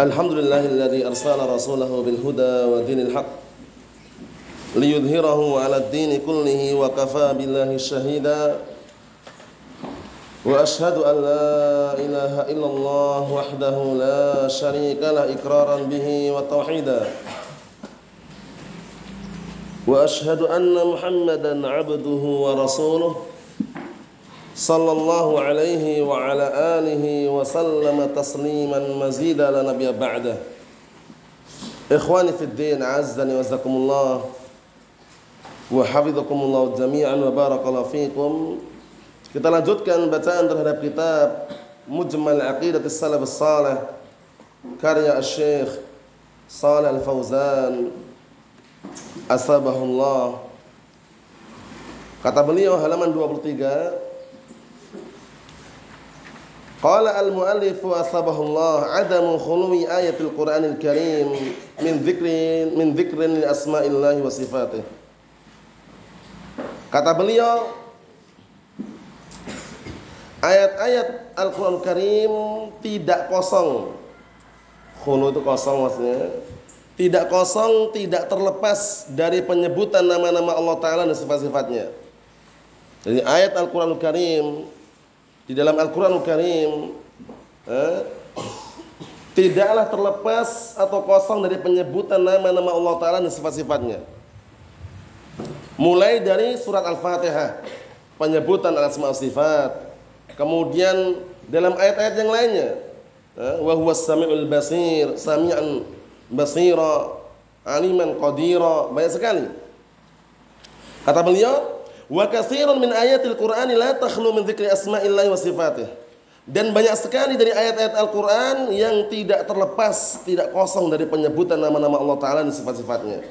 الحمد لله الذي أرسل رسوله بالهدى ودين الحق ليظهره على الدين كله وكفى بالله شهيدا وأشهد أن لا إله إلا الله وحده لا شريك له إقرارا به وتوحيدا وأشهد أن محمدا عبده ورسوله صلى الله عليه وعلى آله وسلم تسليما مزيدا لا نبي بعده إخواني في الدين عزني وزكم الله وحفظكم الله جميعا وبارك الله فيكم Kita lanjutkan bacaan terhadap kitab Mujmal Aqidat Salaf Salih karya Syekh Salih Al-Fauzan Asabahullah Kata beliau halaman 23 Qala al-muallif asbahullah adamu khuluwi ayatil Qur'anil Karim min dzikrin min dzikrin li asma'illah wa sifatih. Kata beliau ayat-ayat Al-Qur'an Karim tidak kosong. Khulu itu kosong maksudnya. Tidak kosong, tidak terlepas dari penyebutan nama-nama Allah Ta'ala dan sifat-sifatnya. Jadi ayat Al-Quran Karim di dalam Al-Quranul Karim eh, tidaklah terlepas atau kosong dari penyebutan nama-nama Allah Ta'ala dan sifat-sifatnya. Mulai dari surat Al-Fatihah penyebutan asma sifat. Kemudian dalam ayat-ayat yang lainnya eh, wa huwas samiul basir sami'an basira aliman qadira banyak sekali. Kata beliau Wa katsirun min ayatil Qur'ani la takhlu min dzikri asma'illahi wa sifatih. Dan banyak sekali dari ayat-ayat Al-Qur'an yang tidak terlepas, tidak kosong dari penyebutan nama-nama Allah taala dan sifat-sifatnya.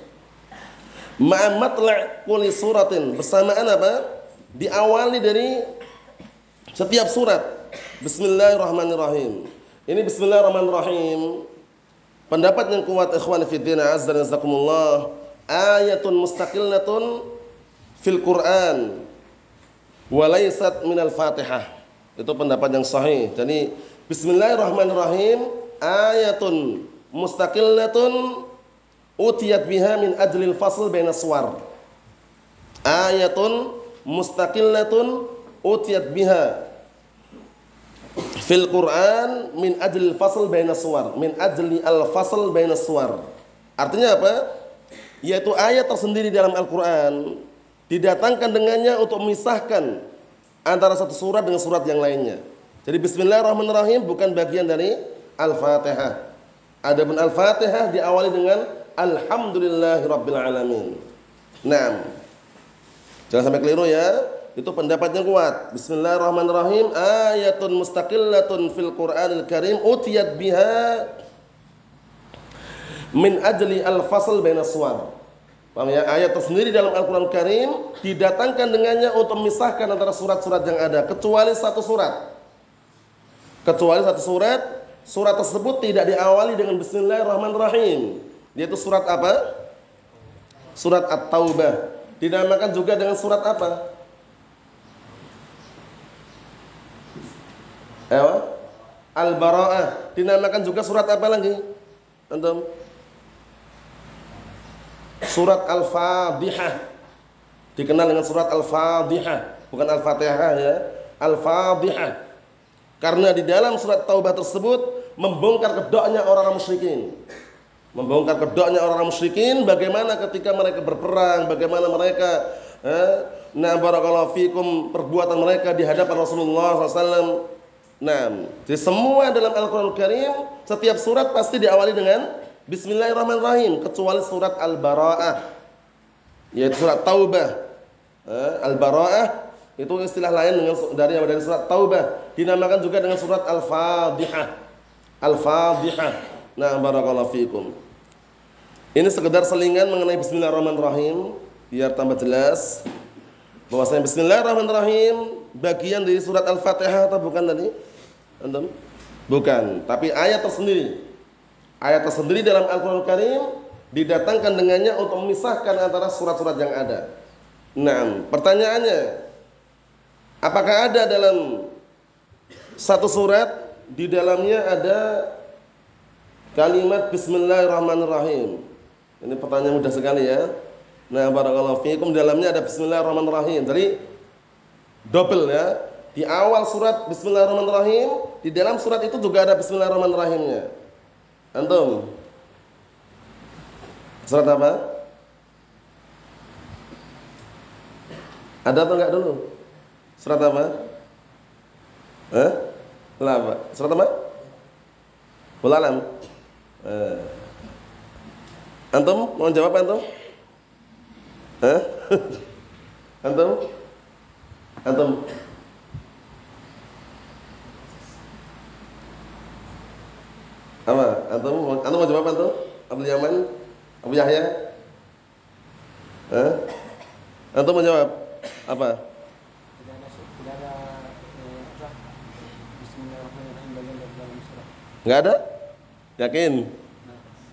Ma'a matla' kulli suratin bersamaan apa? Diawali dari setiap surat. Bismillahirrahmanirrahim. Ini bismillahirrahmanirrahim. Pendapat yang kuat ikhwan fi din azza wa ayatun mustaqillatun fil Quran walaysat minal Fatihah. Itu pendapat yang sahih. Jadi bismillahirrahmanirrahim ayatun mustaqillatun utiyat biha min ajlil fasl baina suwar. Ayatun mustaqillatun utiyat biha fil Quran min ajlil fasl baina suwar, min ajli al fasl baina suwar. Artinya apa? Yaitu ayat tersendiri dalam Al-Qur'an didatangkan dengannya untuk memisahkan antara satu surat dengan surat yang lainnya. Jadi bismillahirrahmanirrahim bukan bagian dari Al-Fatihah. Adapun Al-Fatihah diawali dengan alhamdulillahirabbil alamin. Naam. Jangan sampai keliru ya. Itu pendapatnya kuat. Bismillahirrahmanirrahim. Ayatun mustaqillatun fil Qur'anil Karim utiyat biha min ajli al-fasl bainas suwar. Paham ya? Ayat tersendiri dalam Al-Quran Karim didatangkan dengannya untuk memisahkan antara surat-surat yang ada kecuali satu surat. Kecuali satu surat, surat tersebut tidak diawali dengan Bismillahirrahmanirrahim. Yaitu surat apa? Surat At-Taubah. Dinamakan juga dengan surat apa? Al-Bara'ah. Dinamakan juga surat apa lagi? Antum? Surat Al-Fadhihah. Dikenal dengan surat Al-Fadhihah, bukan Al-Fatihah ya. Al-Fadhihah. Karena di dalam surat Taubah tersebut membongkar kedoknya orang-orang musyrikin. Membongkar kedoknya orang-orang musyrikin bagaimana ketika mereka berperang, bagaimana mereka eh, nah barakallahu fikum perbuatan mereka di hadapan Rasulullah SAW. Nah, jadi semua dalam Al-Quran Karim setiap surat pasti diawali dengan Bismillahirrahmanirrahim kecuali surat Al-Bara'ah yaitu surat Taubah. Eh, Al-Bara'ah itu istilah lain dengan dari dari surat Taubah dinamakan juga dengan surat Al-Fadhihah. Al-Fadhihah. Nah, barakallahu fikum. Ini sekedar selingan mengenai bismillahirrahmanirrahim biar tambah jelas. Bahwasanya bismillahirrahmanirrahim bagian dari surat Al-Fatihah atau bukan tadi? Bukan, tapi ayat tersendiri. Ayat tersendiri dalam Al-Qur'an Karim didatangkan dengannya untuk memisahkan antara surat-surat yang ada. Nah, pertanyaannya, apakah ada dalam satu surat di dalamnya ada kalimat Bismillahirrahmanirrahim. Ini pertanyaan mudah sekali ya. Nah, barakallahu fiikum dalamnya ada Bismillahirrahmanirrahim. Jadi double ya. Di awal surat Bismillahirrahmanirrahim, di dalam surat itu juga ada Bismillahirrahmanirrahimnya. Antum? Surat apa? Ada atau enggak dulu? Surat apa? Eh? Lama. Surat apa? Bulalam. Eh. Antum mau jawab antum? Eh? antum? Antum? Apa? Antum? Antum mau jawab antum? Abdul Yaman? Abu Yahya? Eh? Antum mau jawab? Apa? Enggak ada? Yakin?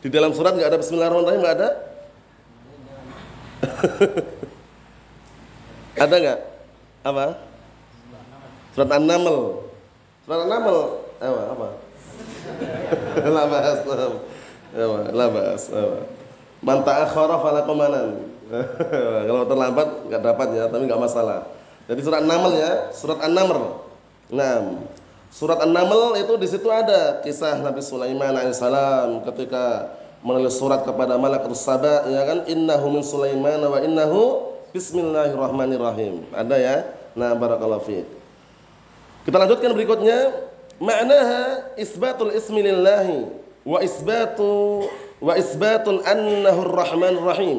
Di dalam surat enggak ada bismillahirrahmanirrahim enggak ada? ada enggak? Apa? Surat An-Naml. Surat An-Naml apa? Apa? La bahas. Apa? La bahas. Man ta'akhkhara falakumanan. Kalau terlambat enggak dapat ya, tapi enggak masalah. Jadi surat An-Naml ya, surat An-Naml. Nah, Surat An-Naml itu di situ ada kisah Nabi Sulaiman alaihissalam ketika menulis surat kepada malaikat Saba ya kan innahu min Sulaiman wa innahu bismillahirrahmanirrahim. Ada ya? Nah, barakallahu fiik. Kita lanjutkan berikutnya maknaha isbatul ismi lillahi wa isbatu wa isbatun annahu ar-rahmanir rahim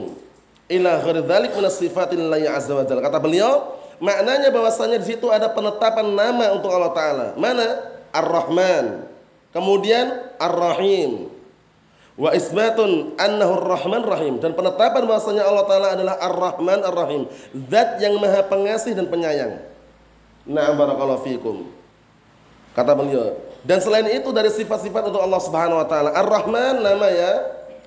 ila ghairi dzalik min sifatillahi azza wa jalla. Kata beliau, Maknanya bahwasanya di situ ada penetapan nama untuk Allah Taala. Mana? Ar-Rahman. Kemudian Ar-Rahim. Wa isbatun annahu ar-Rahman Rahim dan penetapan bahwasanya Allah Taala adalah Ar-Rahman Ar-Rahim, zat yang Maha Pengasih dan Penyayang. Na'am barakallahu fikum. Kata beliau. Dan selain itu dari sifat-sifat untuk Allah Subhanahu wa taala, Ar-Rahman nama ya,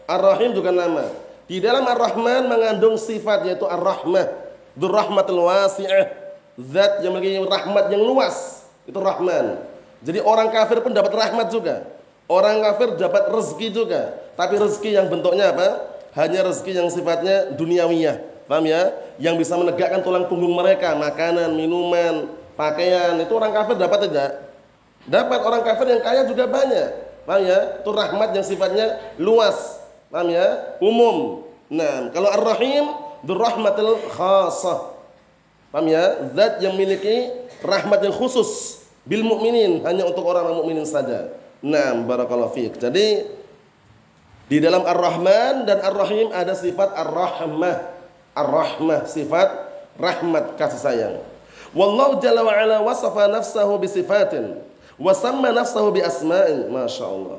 Ar-Rahim juga nama. Di dalam Ar-Rahman mengandung sifat yaitu Ar-Rahmah Dzurrahmatul wasi'ah. Zat yang memiliki rahmat yang luas. Itu Rahman. Jadi orang kafir pun dapat rahmat juga. Orang kafir dapat rezeki juga. Tapi rezeki yang bentuknya apa? Hanya rezeki yang sifatnya duniawiyah. Paham ya? Yang bisa menegakkan tulang punggung mereka, makanan, minuman, pakaian. Itu orang kafir dapat tidak? Dapat orang kafir yang kaya juga banyak. Paham ya? Itu rahmat yang sifatnya luas. Paham ya? Umum. Nah, kalau Ar-Rahim Durrahmatil khasah. Paham ya? Zat yang memiliki rahmat yang khusus bil mukminin hanya untuk orang mukminin saja. Naam barakallahu fiik. Jadi di dalam Ar-Rahman dan Ar-Rahim ada sifat Ar-Rahmah. Ar-Rahmah sifat rahmat kasih sayang. Wallahu jalla wa ala wasafa nafsahu bi sifatin wa samma nafsahu bi asma'in. Masyaallah.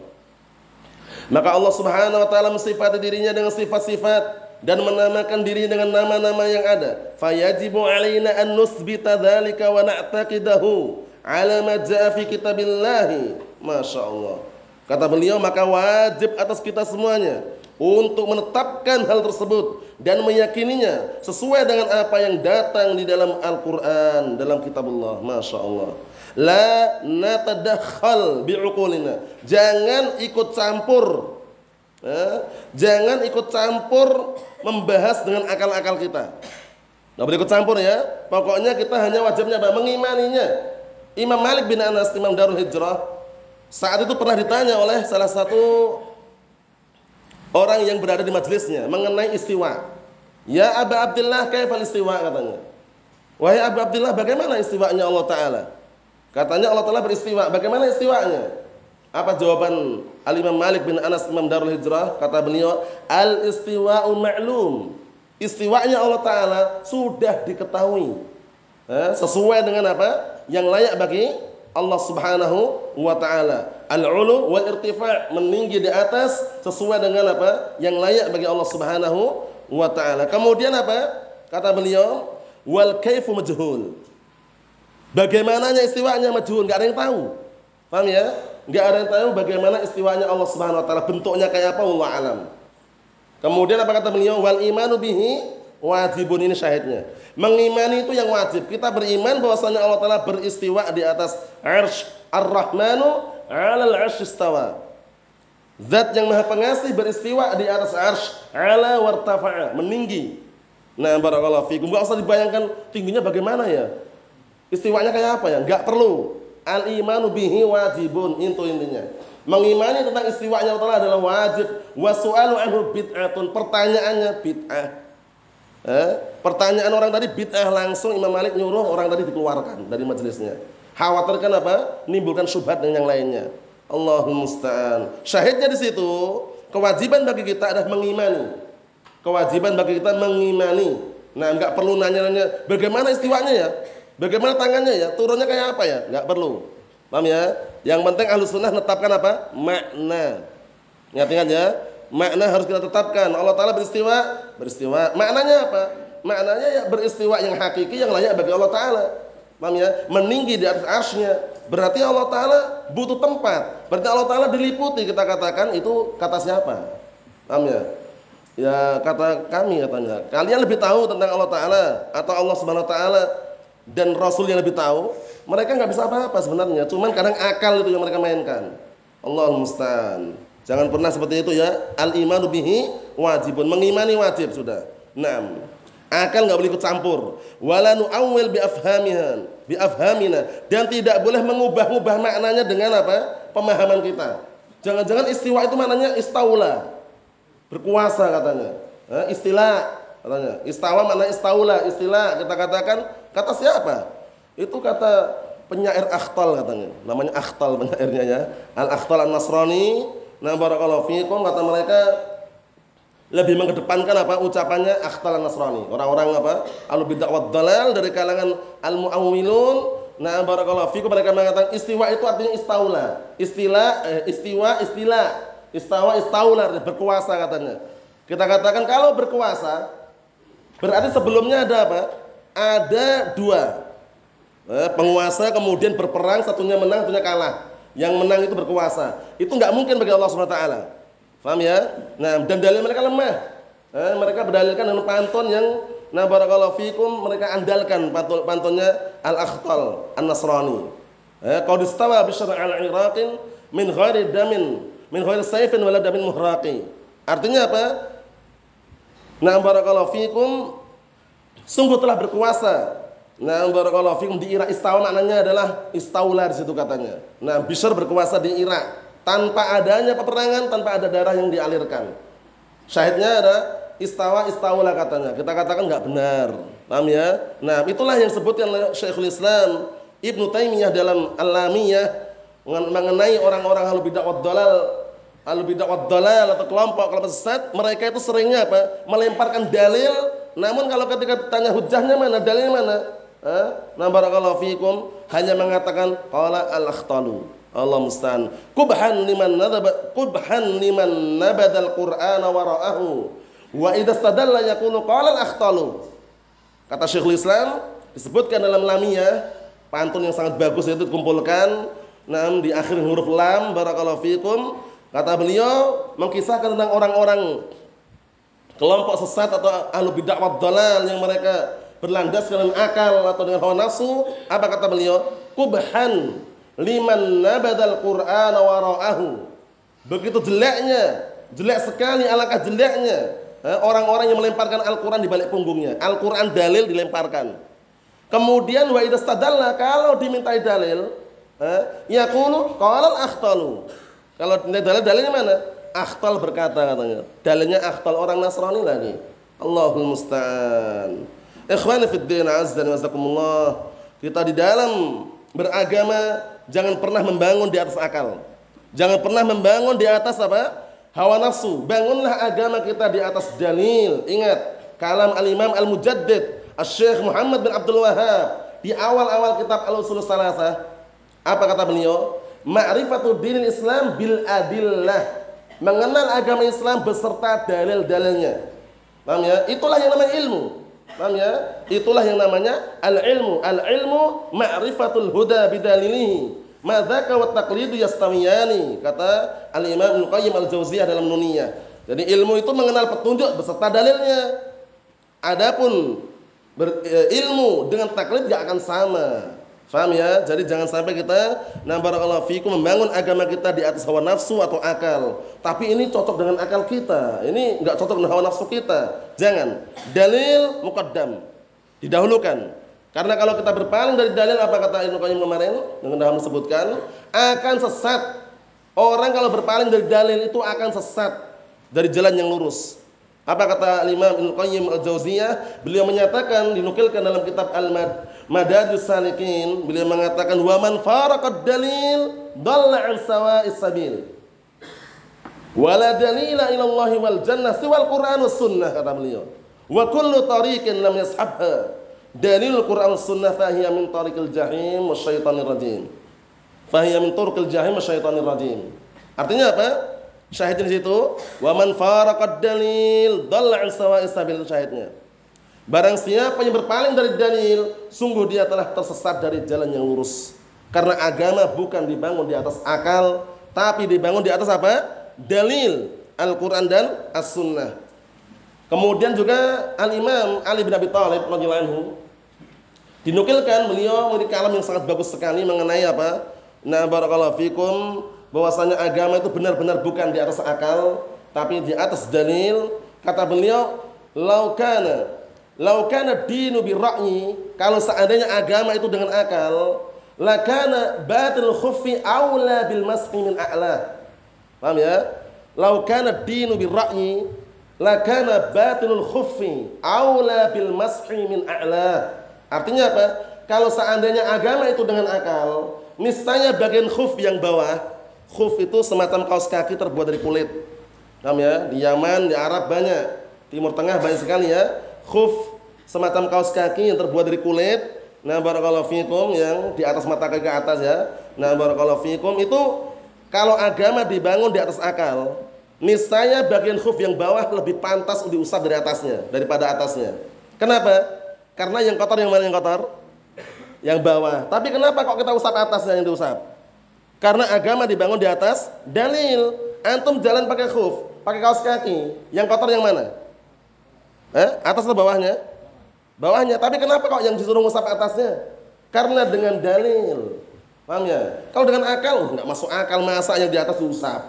Maka Allah Subhanahu wa taala mensifati dirinya dengan sifat-sifat dan menamakan diri dengan nama-nama yang ada. Fayajibu alaina an nusbita dzalika wa na'taqidahu ala ma jaa fi kitabillah. Masya Allah. Kata beliau maka wajib atas kita semuanya untuk menetapkan hal tersebut dan meyakininya sesuai dengan apa yang datang di dalam Al-Quran dalam kitabullah. Masya Allah. La natadakhal bi'uqulina. Jangan ikut campur. Eh, jangan ikut campur membahas dengan akal-akal kita. Nggak boleh ikut campur ya. Pokoknya kita hanya wajibnya apa? Mengimaninya. Imam Malik bin Anas, Imam Darul Hijrah, saat itu pernah ditanya oleh salah satu orang yang berada di majelisnya mengenai istiwa. Ya Abu Abdullah kaifal istiwa katanya. Wahai Abu Abdullah bagaimana istiwanya Allah Ta'ala? Katanya Allah Ta'ala beristiwa. Bagaimana istiwanya? Apa jawaban Al-Imam Malik bin Anas Imam Darul Hijrah? Kata beliau, al-istiwa'u ma'lum. Istiwanya Allah Ta'ala sudah diketahui. Eh, sesuai dengan apa? Yang layak bagi Allah Subhanahu wa taala. Al-ulu wal irtifa' meninggi di atas sesuai dengan apa? yang layak bagi Allah Subhanahu wa taala. Kemudian apa? Kata beliau, wal kaifu majhul. Bagaimananya istiwanya majhul, enggak ada yang tahu. Paham ya? Enggak ada yang tahu bagaimana istiwanya Allah Subhanahu wa taala, bentuknya kayak apa Allah alam. Kemudian apa kata beliau? Wal imanu bihi wajibun ini syahidnya. Mengimani itu yang wajib. Kita beriman bahwasanya Allah taala beristiwa di atas arsy Ar-Rahmanu 'alal 'arsy istawa. Zat yang Maha Pengasih beristiwa di atas arsy, 'ala wartafa'a, meninggi. Nah, barakallahu fikum. Enggak usah dibayangkan tingginya bagaimana ya. Istiwanya kayak apa ya? Enggak perlu. Al-imanu bihi wajibun, itu intinya. Mengimani tentang istiwanya Allah adalah wajib. Wa su'alu anhu bid'atun. Pertanyaannya bid'ah. Eh, pertanyaan orang tadi bid'ah langsung Imam Malik nyuruh orang tadi dikeluarkan dari majelisnya. Khawatirkan apa? Nimbulkan syubhat dan yang lainnya. Allahul musta'an. Syahidnya di situ, kewajiban bagi kita adalah mengimani. Kewajiban bagi kita mengimani. Nah, enggak perlu nanya-nanya bagaimana istiwanya ya? Bagaimana tangannya ya? Turunnya kayak apa ya? Enggak perlu. Paham ya? Yang penting ahlu sunnah menetapkan apa? Makna. Ingat-ingat ya. Makna harus kita tetapkan. Allah Ta'ala beristiwa. Beristiwa. Maknanya apa? Maknanya ya beristiwa yang hakiki yang layak bagi Allah Ta'ala. Paham ya? Meninggi di atas arsnya. Berarti Allah Ta'ala butuh tempat. Berarti Allah Ta'ala diliputi. Kita katakan itu kata siapa? Paham ya? Ya kata kami katanya. Kalian lebih tahu tentang Allah Ta'ala. Atau Allah Subhanahu Wa Ta'ala. Dan Rasul yang lebih tahu mereka nggak bisa apa-apa sebenarnya, cuman kadang akal itu yang mereka mainkan. Allah musta'an. Jangan pernah seperti itu ya. Al imanu bihi wajibun. Mengimani wajib sudah. Naam. Akal nggak boleh ikut campur. Wala nu'awwil bi afhamihan, bi afhamina dan tidak boleh mengubah-ubah maknanya dengan apa? pemahaman kita. Jangan-jangan istiwa itu maknanya istaula. Berkuasa katanya. Istilah katanya. Istawa makna istaula, istilah kita katakan kata siapa? Itu kata penyair Akhtal katanya. Namanya Akhtal penyairnya ya. Al-Akhtal An-Nasrani. Nah barakallahu fiikum kata mereka lebih mengedepankan apa ucapannya Akhtal An-Nasrani. Orang-orang apa? Al-bid'ah wad dalal dari kalangan al-muawwilun. Nah barakallahu fiikum mereka mengatakan istiwa itu artinya istaula. Istilah eh, istiwa istilah. Istawa istaula berkuasa katanya. Kita katakan kalau berkuasa berarti sebelumnya ada apa? Ada dua Eh, penguasa kemudian berperang, satunya menang, satunya kalah. Yang menang itu berkuasa. Itu nggak mungkin bagi Allah Subhanahu wa taala. Paham ya? Nah, dan dalil mereka lemah. Eh, mereka berdalilkan dengan pantun yang nah barakallahu fikum mereka andalkan pantunnya Al-Akhtal An-Nasrani. Eh, qad istawa bisyar al-Iraqin min ghairi damin min ghairi sayfin wala damin muhraqi. Artinya apa? Nah barakallahu fikum sungguh telah berkuasa Nah, barakallahu fikum di Irak istawa maknanya adalah istaula di situ katanya. Nah, Bishr berkuasa di Irak tanpa adanya peperangan, tanpa ada darah yang dialirkan. Syahidnya ada istawa istaula katanya. Kita katakan nggak benar. Paham ya? Nah, itulah yang disebutkan oleh Syekhul Islam Ibnu Taimiyah dalam Al-Lamiyah mengenai orang-orang ahlu bid'ah wad dalal ahlu bid'ah dalal atau kelompok kelompok sesat, mereka itu seringnya apa? melemparkan dalil, namun kalau ketika ditanya hujahnya mana, dalilnya mana? Nah barakallahu fikum hanya mengatakan qala al-akhtalu. Allah musta'an. Kubhan liman nadaba kubhan liman nabada al-Qur'ana wara'ahu. Wa idza stadalla yaqulu qala al-akhtalu. Kata Syekhul Islam disebutkan dalam lamiyah pantun yang sangat bagus itu dikumpulkan Nah, di akhir huruf lam barakallahu fikum kata beliau mengkisahkan tentang orang-orang kelompok sesat atau ahlu bid'ah wad dalal yang mereka berlandas dengan akal atau dengan hawa nafsu, apa kata beliau? Kubhan liman nabadal Qur'ana wara'ahu. Begitu jeleknya, jelek sekali alangkah jeleknya orang-orang yang melemparkan Al-Qur'an di balik punggungnya. Al-Qur'an dalil dilemparkan. Kemudian wa idastadalla kalau dimintai dalil, yaqulu qala al-akhtalu. Kalau dalil dalilnya mana? Akhtal berkata katanya. Dalilnya akhtal orang Nasrani lagi. Allahul musta'an. Ikhwani fid din azza wa. Kita di dalam beragama jangan pernah membangun di atas akal. Jangan pernah membangun di atas apa? Hawa nafsu. Bangunlah agama kita di atas dalil. Ingat, kalam al-Imam Al-Mujaddid, Asy-Syaikh Muhammad bin Abdul Wahab di awal-awal kitab Al-Usul Salasah Apa kata beliau? Ma'rifatu dinil Islam bil adillah. Mengenal agama Islam beserta dalil-dalilnya. Paham ya? Itulah yang namanya ilmu. Paham ya? Itulah yang namanya al-ilmu. Al-ilmu ma'rifatul huda bidalilihi. Madzaka wa taqlidu yastawiyani kata Al-Imam Ibnu Qayyim Al-Jauziyah dalam Nuniyah. Jadi ilmu itu mengenal petunjuk beserta dalilnya. Adapun berilmu dengan taklid gak akan sama. Faham ya? Jadi jangan sampai kita nah barakallahu fikum membangun agama kita di atas hawa nafsu atau akal. Tapi ini cocok dengan akal kita. Ini enggak cocok dengan hawa nafsu kita. Jangan. Dalil muqaddam. Didahulukan. Karena kalau kita berpaling dari dalil apa kata Ibnu Qayyim kemarin dengan dalam sebutkan akan sesat. Orang kalau berpaling dari dalil itu akan sesat dari jalan yang lurus. Apa kata Imam Ibnu Qayyim Al-Jauziyah? Beliau menyatakan dinukilkan dalam kitab Al-Madadus Salikin, beliau mengatakan wa man faraqad dalil dalla an sawa'is sabil. Wala dalila ila Allah wal jannah siwal Qur'an was sunnah kata beliau. Wa kullu tariqin lam yashabha dalil Qur'an was sunnah fahiya min tariqil jahim wasyaitanir rajim. Fahiya min turqil jahim wasyaitanir rajim. Artinya apa? Syahidnya di situ, wa man faraqad dalil dhalla sawa'is sabil syahidnya. Barang siapa yang berpaling dari dalil, sungguh dia telah tersesat dari jalan yang lurus. Karena agama bukan dibangun di atas akal, tapi dibangun di atas apa? Dalil Al-Qur'an dan As-Sunnah. Kemudian juga Al-Imam Ali bin Abi Thalib radhiyallahu anhu dinukilkan beliau memiliki kalam yang sangat bagus sekali mengenai apa? Nah, barakallahu fikum bahwasanya agama itu benar-benar bukan di atas akal tapi di atas dalil. Kata beliau laukana laukana dinu birra'yi kalau seandainya agama itu dengan akal lakana batil khuffi aula bil masfi min a'la. Paham ya? Laukana dinu birra'yi lakana batilul khuffi aula bil masfi min a'la. Artinya apa? Kalau seandainya agama itu dengan akal niscaya bagian khuf yang bawah Khuf itu semacam kaos kaki terbuat dari kulit. Paham ya? Di Yaman, di Arab banyak. Timur Tengah banyak sekali ya. Khuf semacam kaos kaki yang terbuat dari kulit. Nah, barakallahu fikum yang di atas mata kaki ke atas ya. Nah, barakallahu fikum itu kalau agama dibangun di atas akal, niscaya bagian khuf yang bawah lebih pantas diusap dari atasnya daripada atasnya. Kenapa? Karena yang kotor yang mana yang kotor? Yang bawah. Tapi kenapa kok kita usap atasnya yang diusap? Karena agama dibangun di atas dalil. Antum jalan pakai khuf, pakai kaos kaki. Yang kotor yang mana? Eh, atas atau bawahnya? Bawahnya. Tapi kenapa kok yang disuruh ngusap atasnya? Karena dengan dalil. Paham ya? Kalau dengan akal, nggak masuk akal masa yang di atas diusap.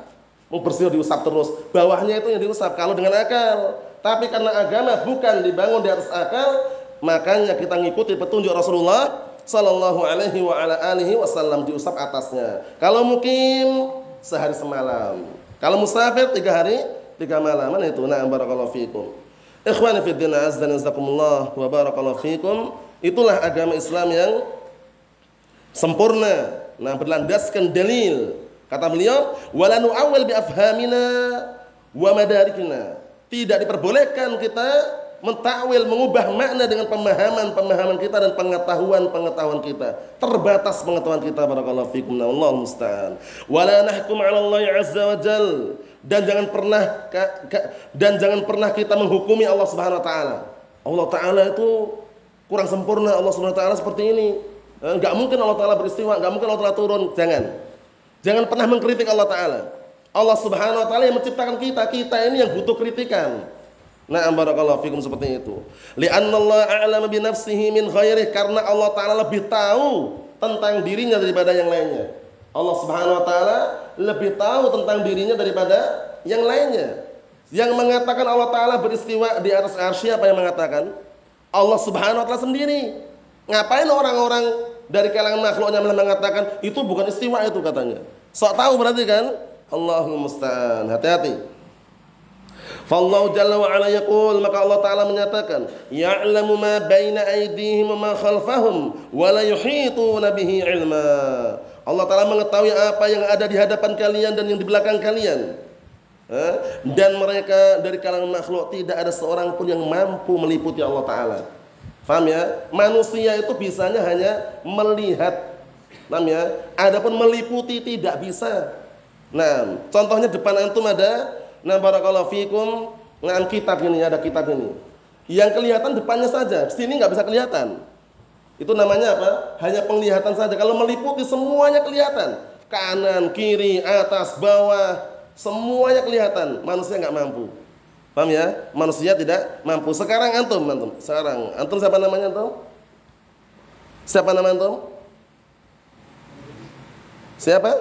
Mau bersih diusap terus. Bawahnya itu yang diusap. Kalau dengan akal. Tapi karena agama bukan dibangun di atas akal, makanya kita ngikuti petunjuk Rasulullah sallallahu alaihi wa ala alihi wasallam diusap atasnya. Kalau mukim sehari semalam. Kalau musafir tiga hari tiga malam. Mana itu? Nah, barakallahu fikum. Ikhwani fi din azza wa wa barakallahu fikum. Itulah agama Islam yang sempurna. Nah, berlandaskan dalil. Kata beliau, "Wala nu'awwil bi afhamina wa madarikina." Tidak diperbolehkan kita mentakwil, mengubah makna dengan pemahaman-pemahaman kita dan pengetahuan-pengetahuan kita. Terbatas pengetahuan kita barakallahu fikum. Allah musta'an. Wala nahkum 'ala Allah azza wa. Dan jangan pernah dan jangan pernah kita menghukumi Allah Subhanahu wa taala. Allah taala itu kurang sempurna Allah Subhanahu wa taala seperti ini. Enggak eh, mungkin Allah taala beristiwa, enggak mungkin Allah taala turun. Jangan. Jangan pernah mengkritik Allah taala. Allah Subhanahu wa taala yang menciptakan kita, kita ini yang butuh kritikan. Na'am barakallahu fikum seperti itu. Li'anna Allah a'lam bi nafsihi min khairih karena Allah taala lebih tahu tentang dirinya daripada yang lainnya. Allah Subhanahu wa taala lebih tahu tentang dirinya daripada yang lainnya. Yang mengatakan Allah taala beristiwa di atas arsy apa yang mengatakan? Allah Subhanahu wa taala sendiri. Ngapain orang-orang dari kalangan makhluknya malah mengatakan itu bukan istiwa itu katanya. Sok tahu berarti kan? Allahumma musta'an. Hati-hati. Fallahu jalla wa ala yaqul maka Allah taala menyatakan ya'lamu ma baina aydihim wa ma khalfahum wa la yuhituna bihi ilma. Allah taala mengetahui apa yang ada di hadapan kalian dan yang di belakang kalian. Dan mereka dari kalangan makhluk tidak ada seorang pun yang mampu meliputi Allah taala. Faham ya? Manusia itu bisanya hanya melihat Paham ya? Adapun meliputi tidak bisa. Nah, contohnya depan antum ada nah barakallahu fikum nah kitab ini ada kitab ini. Yang kelihatan depannya saja, sini nggak bisa kelihatan. Itu namanya apa? Hanya penglihatan saja. Kalau meliputi semuanya kelihatan. Kanan, kiri, atas, bawah, semuanya kelihatan. Manusia nggak mampu. Paham ya? Manusia tidak mampu. Sekarang antum, antum. Sekarang antum siapa namanya antum? Siapa nama antum? Siapa?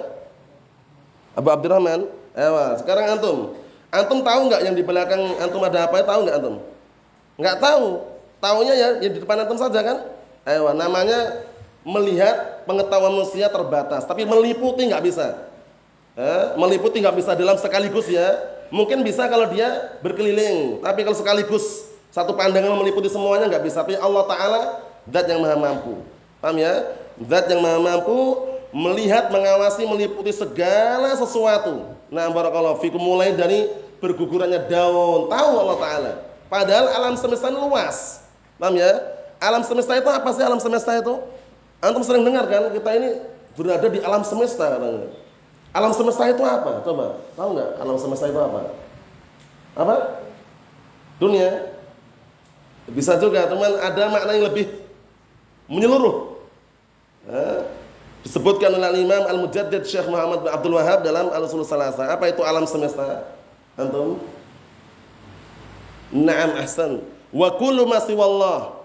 Abu Abdurrahman. Ewa, sekarang antum. Antum tahu nggak yang di belakang antum ada apa? Tahu nggak antum? Nggak tahu. Taunya ya yang di depan antum saja kan? Ewa, namanya melihat pengetahuan manusia terbatas, tapi meliputi nggak bisa. Eh, meliputi nggak bisa dalam sekaligus ya. Mungkin bisa kalau dia berkeliling, tapi kalau sekaligus satu pandangan meliputi semuanya nggak bisa. Tapi Allah Taala zat yang maha mampu. Paham ya? Zat yang maha mampu melihat, mengawasi, meliputi segala sesuatu. Nah, barakallahu fikum mulai dari bergugurannya daun, tahu Allah taala. Padahal alam semesta ini luas. Paham ya? Alam semesta itu apa sih alam semesta itu? Antum sering dengar kan kita ini berada di alam semesta katanya. Alam semesta itu apa? Coba, tahu nggak alam semesta itu apa? Apa? Dunia. Bisa juga, teman ada makna yang lebih menyeluruh. Disebutkan oleh Imam Al-Mujaddid Syekh Muhammad bin Abdul Wahab dalam Al-Usul Salasa. Apa itu alam semesta? Antum? Naam ahsan. Wa kullu ma siwallah.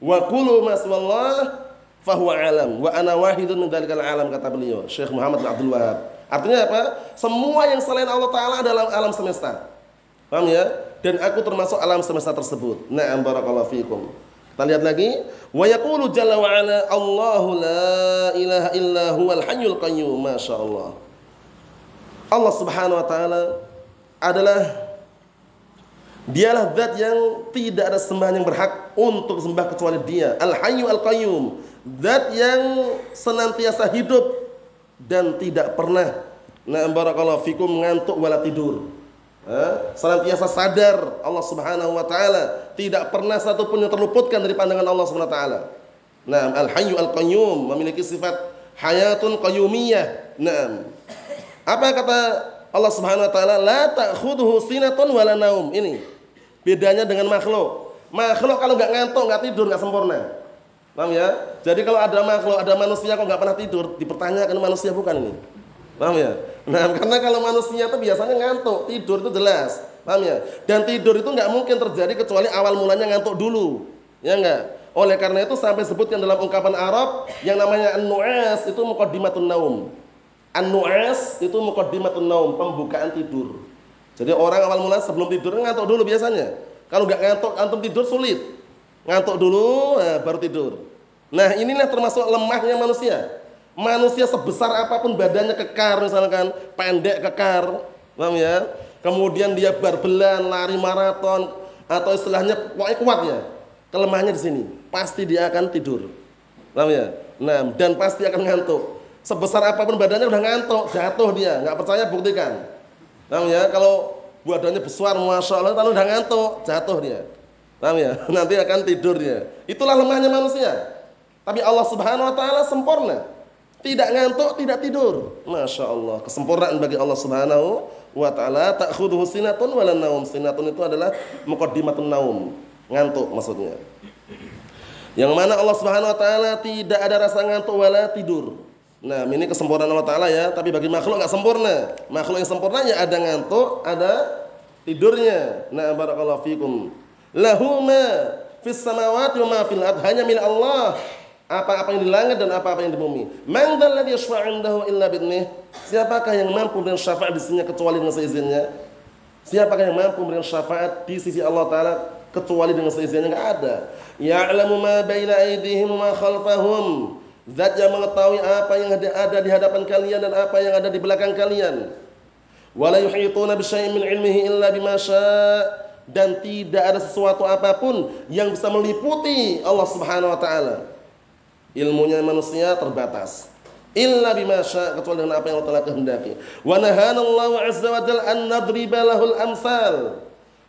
Wa kullu ma siwallah fahuwa alam. Wa ana wahidun min dalikal alam kata beliau, Syekh Muhammad bin Abdul Wahab. Artinya apa? Semua yang selain Allah Ta'ala adalah alam semesta. Paham ya? Dan aku termasuk alam semesta tersebut. Na'am barakallahu fiikum. Kita lihat lagi, wa yaqulu jalla wa ala Allahu la ilaha illa huwal hayyul qayyum. Masyaallah. Allah Subhanahu wa taala adalah Dialah zat yang tidak ada sembahan yang berhak untuk sembah kecuali Dia. Al-Hayyu Al-Qayyum. Zat yang senantiasa hidup dan tidak pernah na barakallahu fikum ngantuk wala tidur. Senantiasa sadar Allah Subhanahu wa taala, tidak pernah satu pun yang terluputkan dari pandangan Allah Subhanahu wa taala. Naam, Al-Hayyu Al-Qayyum memiliki sifat hayatun qayyumiyah. Naam. Apa kata Allah Subhanahu wa taala? La ta'khudhuhu sinatun wala naum. Ini bedanya dengan makhluk. Makhluk kalau nggak ngantuk, nggak tidur, nggak sempurna. Paham ya? Jadi kalau ada makhluk, ada manusia kok nggak pernah tidur, dipertanyakan manusia bukan ini. Paham ya? Nah, karena kalau manusia itu biasanya ngantuk, tidur itu jelas. Paham ya? Dan tidur itu nggak mungkin terjadi kecuali awal mulanya ngantuk dulu. Ya enggak? Oleh karena itu sampai sebutkan dalam ungkapan Arab yang namanya an-nu'as itu muqaddimatun naum. An-nu'as itu muqaddimatun naum, pembukaan tidur. Jadi orang awal mula sebelum tidur ngantuk dulu biasanya. Kalau nggak ngantuk antum tidur sulit. Ngantuk dulu nah, baru tidur. Nah, inilah termasuk lemahnya manusia. Manusia sebesar apa pun badannya kekar misalkan, pendek kekar, paham ya? Kemudian dia barbelan, lari maraton atau istilahnya pokoknya kuat ya. Kelemahannya di sini, pasti dia akan tidur. Paham ya? Nah, dan pasti akan ngantuk. Sebesar apa pun badannya udah ngantuk, jatuh dia, nggak percaya buktikan. Paham ya? Kalau badannya besar, masya Allah, kalau udah ngantuk, jatuh dia. Paham ya? Nanti akan tidur dia. Itulah lemahnya manusia. Tapi Allah Subhanahu wa taala sempurna. Tidak ngantuk, tidak tidur. Masya Allah. Kesempurnaan bagi Allah subhanahu wa ta'ala. Ta'khuduhu sinatun wala naum. Sinatun itu adalah muqaddimatun naum. Ngantuk maksudnya. Yang mana Allah subhanahu wa ta'ala tidak ada rasa ngantuk wala tidur. Nah ini kesempurnaan Allah ta'ala ya. Tapi bagi makhluk nggak sempurna. Makhluk yang sempurna ya ada ngantuk, ada tidurnya. Nah barakallahu fikum. Lahu ma fis samawati wa ma fil. Hanya milik Allah apa-apa yang di langit dan apa-apa yang di bumi. Man dzalladzi yashfa'u 'indahu illa bi'idnih? Siapakah yang mampu memberikan syafaat di sisinya kecuali dengan seizinnya? Siapakah yang mampu memberikan syafaat di sisi Allah taala kecuali dengan seizinnya? Enggak ada. Ya'lamu ma baina aydihim wa ma khalfahum. Zat yang mengetahui apa yang ada di hadapan kalian dan apa yang ada di belakang kalian. Wala yuhituna bisyai'in min 'ilmihi illa bima dan tidak ada sesuatu apa pun yang bisa meliputi Allah Subhanahu wa taala ilmunya manusia terbatas illa bima kecuali dengan apa yang Allah telah kehendaki wa nahanallahu azza wa jalla an nadriba lahul amsal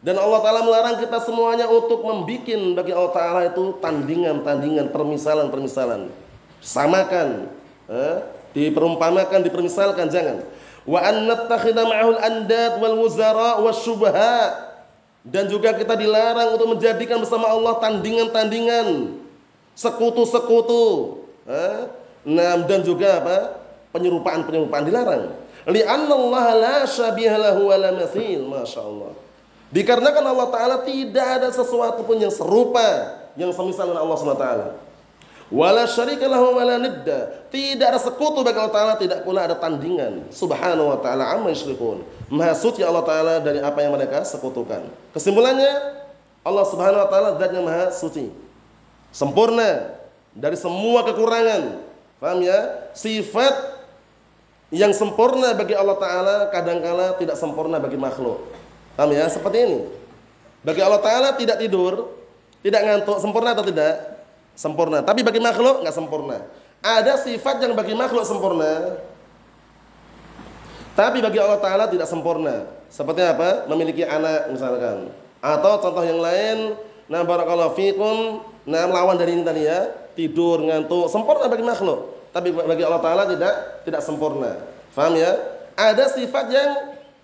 dan Allah Ta'ala melarang kita semuanya untuk membuat bagi Allah Ta'ala itu tandingan-tandingan, permisalan-permisalan. Samakan. Eh, diperumpamakan, dipermisalkan, jangan. Wa an nattakhidha ma'ahul andad wal muzara wasyubhat. Dan juga kita dilarang untuk menjadikan bersama Allah tandingan-tandingan, sekutu-sekutu. Eh, nah, dan juga apa? Penyerupaan-penyerupaan dilarang. Allah la syabiha lahu wa la mathil. Masya Allah. Dikarenakan Allah Ta'ala tidak ada sesuatu pun yang serupa, yang semisal dengan Allah SWT. Wala syarika wala nidda. Tidak ada sekutu bagi Allah Ta'ala, tidak pula ada tandingan. Subhanahu wa ta'ala amma yushrikun. Maha suci Allah Ta'ala dari apa yang mereka sekutukan. Kesimpulannya, Allah Subhanahu wa ta'ala zatnya maha suci. Sempurna dari semua kekurangan. Paham ya? Sifat yang sempurna bagi Allah Ta'ala kadangkala tidak sempurna bagi makhluk. Paham ya? Seperti ini. Bagi Allah Ta'ala tidak tidur, tidak ngantuk, sempurna atau tidak? sempurna. Tapi bagi makhluk nggak sempurna. Ada sifat yang bagi makhluk sempurna, tapi bagi Allah Taala tidak sempurna. Seperti apa? Memiliki anak misalkan. Atau contoh yang lain, nah barakallahu fikum, nah lawan dari ini tadi ya, tidur, ngantuk, sempurna bagi makhluk. Tapi bagi Allah Taala tidak tidak sempurna. Faham ya? Ada sifat yang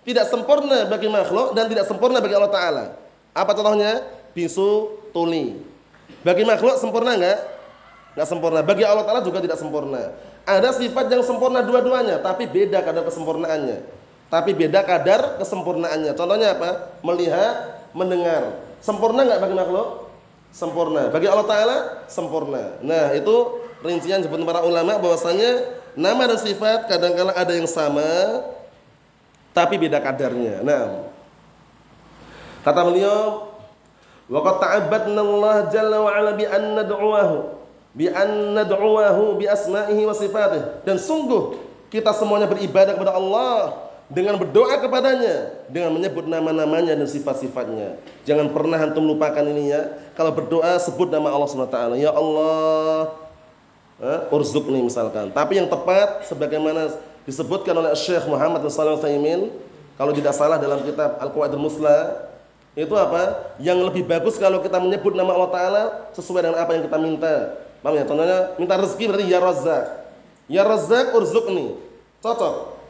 tidak sempurna bagi makhluk dan tidak sempurna bagi Allah Taala. Apa contohnya? Bisu, tuli. Bagi makhluk sempurna enggak? Enggak sempurna. Bagi Allah Taala juga tidak sempurna. Ada sifat yang sempurna dua-duanya, tapi beda kadar kesempurnaannya. Tapi beda kadar kesempurnaannya. Contohnya apa? Melihat, mendengar. Sempurna enggak bagi makhluk? Sempurna. Bagi Allah Taala sempurna. Nah, itu rincian sebut para ulama bahwasanya nama dan sifat kadang-kala ada yang sama tapi beda kadarnya. Nah, kata beliau Wa qad ta'abbadna Allah jalla wa ala bi an nad'uahu bi an nad'uahu bi asma'ihi wa. Dan sungguh kita semuanya beribadah kepada Allah dengan berdoa kepadanya dengan menyebut nama-namanya dan sifat-sifatnya. Jangan pernah antum lupakan ini ya. Kalau berdoa sebut nama Allah taala. Ya Allah, eh, urzukni misalkan. Tapi yang tepat sebagaimana disebutkan oleh Syekh Muhammad Al kalau tidak salah dalam kitab Al-Qawaidul Musla itu apa? Yang lebih bagus kalau kita menyebut nama Allah Ta'ala sesuai dengan apa yang kita minta. Paham ya? Contohnya minta rezeki berarti ya Razzaq. Ya Razzaq urzukni. Cocok.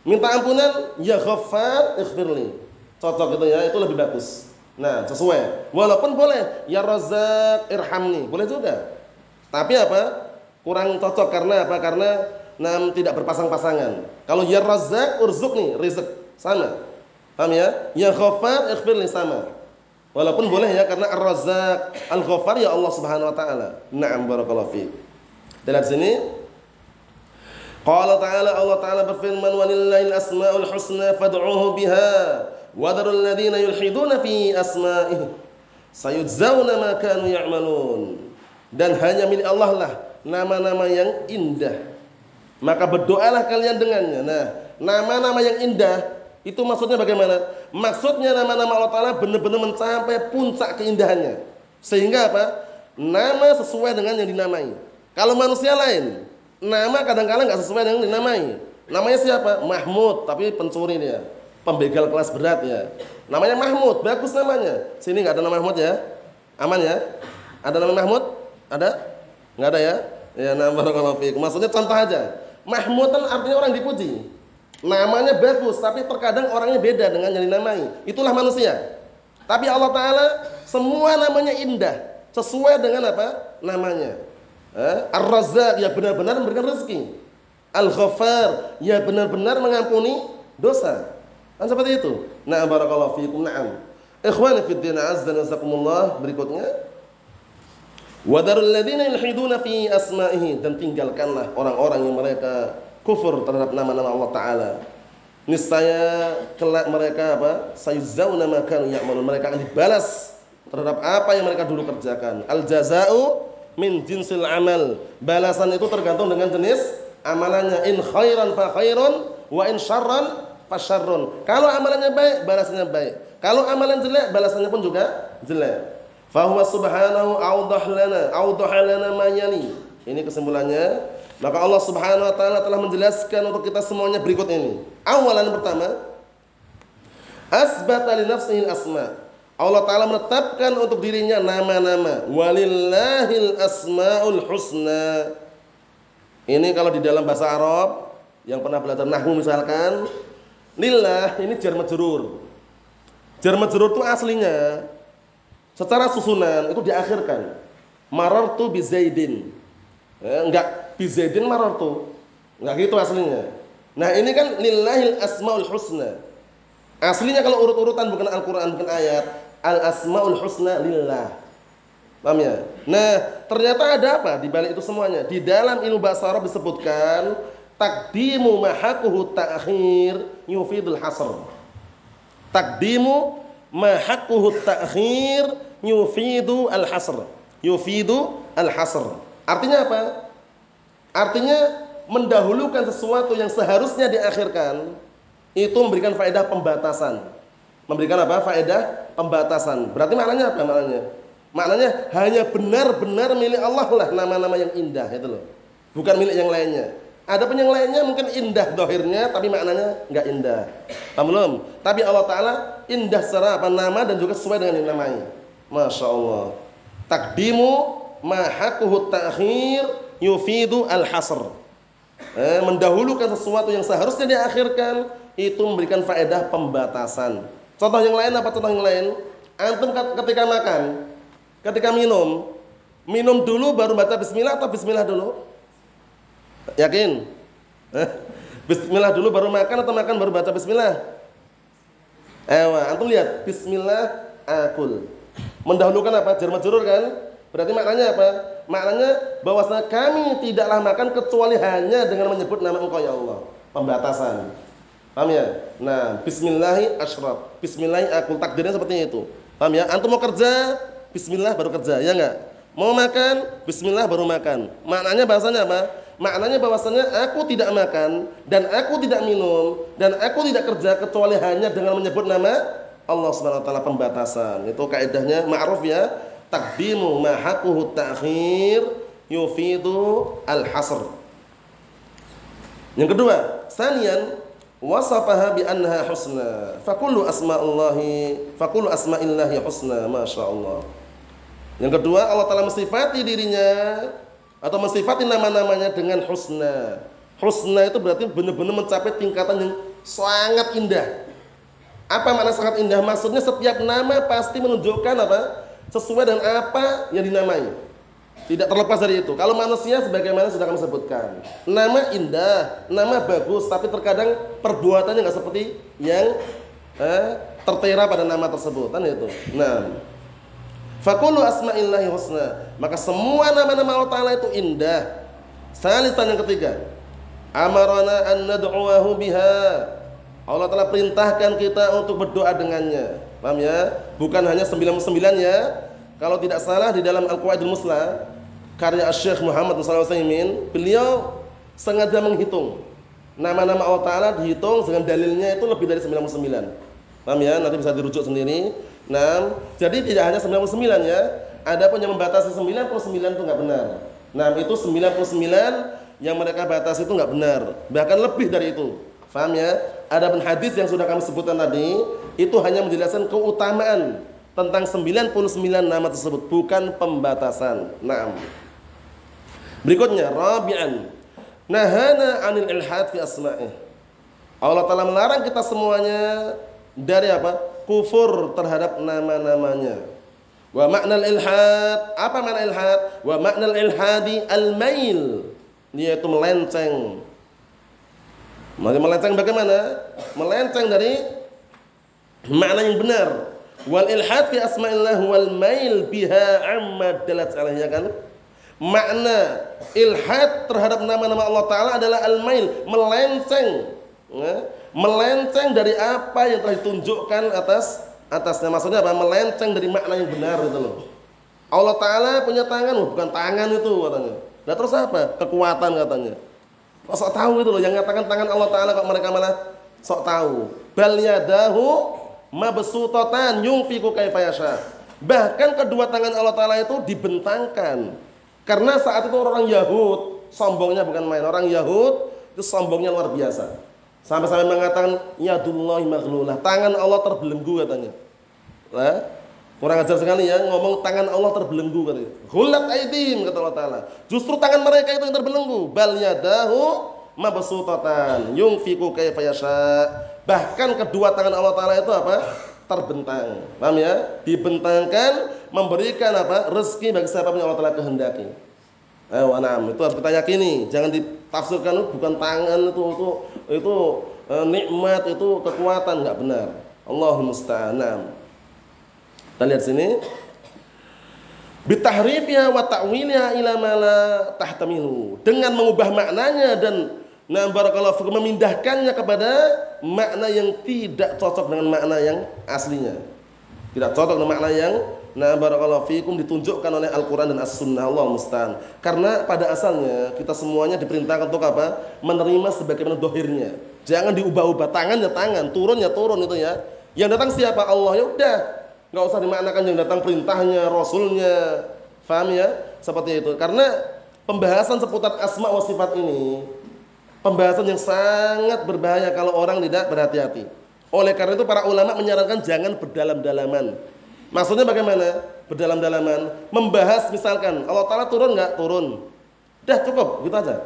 Minta ampunan ya Ghaffar ighfirli. Cocok gitu ya, itu lebih bagus. Nah, sesuai. Walaupun boleh ya Razzaq irhamni, boleh juga. Tapi apa? Kurang cocok karena apa? Karena nam tidak berpasang-pasangan. Kalau ya Razzaq urzukni, rizq sama. Paham ya? Ya Ghaffar ighfir li sama. Walaupun boleh ya karena Ar-Razzaq, Al-Ghaffar ya Allah Subhanahu wa taala. Na'am barakallahu fiik. Dalam sini Qala ta'ala Allah ta'ala berfirman walillahil asmaul husna fad'uhu biha wa dharul ladzina yulhiduna fi asma'ihi sayujzauna ma kanu ya'malun. Dan hanya milik Allah lah nama-nama yang indah. Maka berdoalah kalian dengannya. Nah, nama-nama yang indah itu maksudnya bagaimana? Maksudnya nama-nama Allah Ta'ala benar-benar mencapai puncak keindahannya. Sehingga apa? Nama sesuai dengan yang dinamai. Kalau manusia lain, nama kadang-kadang nggak sesuai dengan dinamai. Namanya siapa? Mahmud, tapi pencuri dia. Pembegal kelas berat ya. Namanya Mahmud, bagus namanya. Sini nggak ada nama Mahmud ya? Aman ya? Ada nama Mahmud? Ada? Nggak ada ya? Ya, nama barakallahu Maksudnya contoh aja. Mahmud kan artinya orang dipuji. Namanya bagus, tapi terkadang orangnya beda dengan yang dinamai. Itulah manusia. Tapi Allah Ta'ala semua namanya indah. Sesuai dengan apa? Namanya. Eh? Ar-Razzaq, ya benar-benar memberikan rezeki. Al-Ghaffar, ya benar-benar mengampuni dosa. Kan seperti itu. Nah, barakallahu fiikum. Na'am. Ikhwani fid din azza wa berikutnya. Wadarul ladzina yulhiduna fi asma'ihi dan tinggalkanlah orang-orang yang mereka kufur terhadap nama-nama Allah Taala. Niscaya kelak mereka apa? Sayuzauna ma kanu ya'malun. Mereka akan dibalas terhadap apa yang mereka dulu kerjakan. Al jazau min jinsil amal. Balasan itu tergantung dengan jenis amalannya. In khairan fa khairun wa in syarran fa syarrun. Kalau amalannya baik, balasannya baik. Kalau amalan jelek, balasannya pun juga jelek. Fahuwa subhanahu awdah lana, awdah lana ma Ini kesimpulannya maka Allah Subhanahu wa taala telah menjelaskan untuk kita semuanya berikut ini. Awalan pertama, asbata li nafsihi asma. Allah taala menetapkan untuk dirinya nama-nama. Walillahil asmaul husna. Ini kalau di dalam bahasa Arab yang pernah belajar nahwu misalkan, lillah ini jar majrur. Jar majrur itu aslinya secara susunan itu diakhirkan. Marartu bi. Eh, enggak bi Zaidin marartu. Enggak gitu aslinya. Nah, ini kan lillahil asmaul husna. Aslinya kalau urut-urutan bukan Al-Qur'an bukan ayat, al asmaul husna lillah. Paham ya? Nah, ternyata ada apa di balik itu semuanya? Di dalam ilmu bahasa Arab disebutkan takdimu mahakuhu ta'khir yufidul hasr. Takdimu mahakuhu ta'khir yufidu al-hasr. Yufidu al-hasr. Artinya apa? Artinya mendahulukan sesuatu yang seharusnya diakhirkan itu memberikan faedah pembatasan. Memberikan apa? Faedah pembatasan. Berarti maknanya apa maknanya? Maknanya hanya benar-benar milik Allah lah nama-nama yang indah itu loh. Bukan milik yang lainnya. Ada pun yang lainnya mungkin indah dohirnya tapi maknanya nggak indah. Paham belum? Tapi Allah Ta'ala indah secara apa nama dan juga sesuai dengan yang namanya. Masya Allah. Takdimu mahakuhu ta'khir yufidu al-hasr. Eh, mendahulukan sesuatu yang seharusnya diakhirkan itu memberikan faedah pembatasan. Contoh yang lain apa contoh yang lain? Antum ketika makan Ketika minum, minum dulu baru baca bismillah atau bismillah dulu? Yakin? Bismillah dulu baru makan atau makan baru baca bismillah? Ewa, antum lihat bismillah akul. Mendahulukan apa? Jar majrur kan? Berarti maknanya apa? Maknanya bahwasanya kami tidaklah makan kecuali hanya dengan menyebut nama Engkau ya Allah. Pembatasan. Paham ya? Nah, bismillahi asyraf. Bismillahi akul. Takdirnya seperti itu. Paham ya? Antum mau kerja, bismillah baru kerja, ya enggak? Mau makan, bismillah baru makan. Maknanya bahasanya apa? Maknanya bahwasanya aku tidak makan dan aku tidak minum dan aku tidak kerja kecuali hanya dengan menyebut nama Allah Subhanahu wa taala pembatasan. Itu kaidahnya ma'ruf ya. Takdimu ma haquhu ta'khir yufidu al-hasr. Yang kedua, sanian wasafaha bi annaha husna. Fakullu asma'ullahi, fakullu asma'illahi husna, masyaallah. Yang kedua, Allah Ta'ala mensifati dirinya atau mensifati nama-namanya dengan husna. Husna itu berarti benar-benar mencapai tingkatan yang sangat indah. Apa makna sangat indah? Maksudnya setiap nama pasti menunjukkan apa? Sesuai dengan apa yang dinamai. Tidak terlepas dari itu. Kalau manusia sebagaimana sudah kami sebutkan, nama indah, nama bagus, tapi terkadang perbuatannya nggak seperti yang eh, tertera pada nama tersebut, kan itu. Nah, Fakulu asma'illahi husna. Maka semua nama-nama Allah Ta'ala itu indah. Salisan yang ketiga. Amarana an biha. Allah Ta'ala perintahkan kita untuk berdoa dengannya. Paham ya? Bukan hanya 99 ya. Kalau tidak salah di dalam Al-Qawaidul Musla karya Syekh Muhammad SAW beliau sengaja menghitung nama-nama Allah Ta'ala dihitung dengan dalilnya itu lebih dari 99 paham ya? nanti bisa dirujuk sendiri Nah, jadi tidak hanya 99 ya. Ada pun yang membatasi 99 itu nggak benar. Nah, itu 99 yang mereka batasi itu nggak benar. Bahkan lebih dari itu. Faham ya? Ada pun hadis yang sudah kami sebutkan tadi, itu hanya menjelaskan keutamaan tentang 99 nama tersebut, bukan pembatasan. Nah, Berikutnya, rabi'an. Nahana 'anil ilhad fi asma'ih. Allah Taala melarang kita semuanya dari apa? kufur terhadap nama-namanya. Wa makna ilhad, apa makna ilhad? Wa makna ilhadi al-mail, yaitu melenceng. Melenceng bagaimana? Melenceng dari makna yang benar. Wal ilhad fi asma'illah wal mail biha amma dalat alaihi kan? Makna ilhad terhadap nama-nama Allah taala adalah al-mail, melenceng. Ya melenceng dari apa yang telah ditunjukkan atas atasnya. Maksudnya apa? Melenceng dari makna yang benar gitu loh. Allah Taala punya tangan oh, bukan tangan itu katanya. Nah terus apa? Kekuatan katanya. Kok sok tahu itu loh? Yang mengatakan tangan Allah Taala kok mereka malah sok tahu. Bal yadahu mabsutatan yunfiqu kaifa yasha. Bahkan kedua tangan Allah Taala itu dibentangkan karena saat itu orang Yahud sombongnya bukan main orang Yahud itu sombongnya luar biasa Sampai-sampai mengatakan yadullahi maghlulah, tangan Allah terbelenggu katanya. Nah, Kurang ajar sekali ya ngomong tangan Allah terbelenggu kata. Hulat aidim kata Allah Taala. Justru tangan mereka itu yang terbelenggu. Bal yadahu mabsutatan yunfiqu kaifa. Bahkan kedua tangan Allah Taala itu apa? Terbentang. Paham ya? Dibentangkan memberikan apa? rezeki bagi siapa yang Allah Taala kehendaki. Eh, wanam itu harus kita yakini. Jangan ditafsirkan itu bukan tangan itu itu itu eh, nikmat itu kekuatan nggak benar. Allahumma musta'an. Kita lihat sini. Bitahrifnya wa ta'wilnya ila ma la tahtamilu. Dengan mengubah maknanya dan nah barakallahu fikum memindahkannya kepada makna yang tidak cocok dengan makna yang aslinya. Tidak cocok dengan makna yang nah barakallahu fikum ditunjukkan oleh Al-Qur'an dan As-Sunnah Allah musta'an. Karena pada asalnya kita semuanya diperintahkan untuk apa? Menerima sebagaimana dohirnya. Jangan diubah-ubah tangannya tangan, turunnya turun itu ya. Yang datang siapa? Allah. Ya udah, nggak usah dimaknakan yang datang perintahnya, rasulnya. Faham ya? Seperti itu. Karena pembahasan seputar asma wa sifat ini pembahasan yang sangat berbahaya kalau orang tidak berhati-hati. Oleh karena itu para ulama menyarankan jangan berdalam-dalaman. Maksudnya bagaimana? Berdalam-dalaman, membahas misalkan Allah Taala turun nggak? Turun. Dah cukup, gitu aja.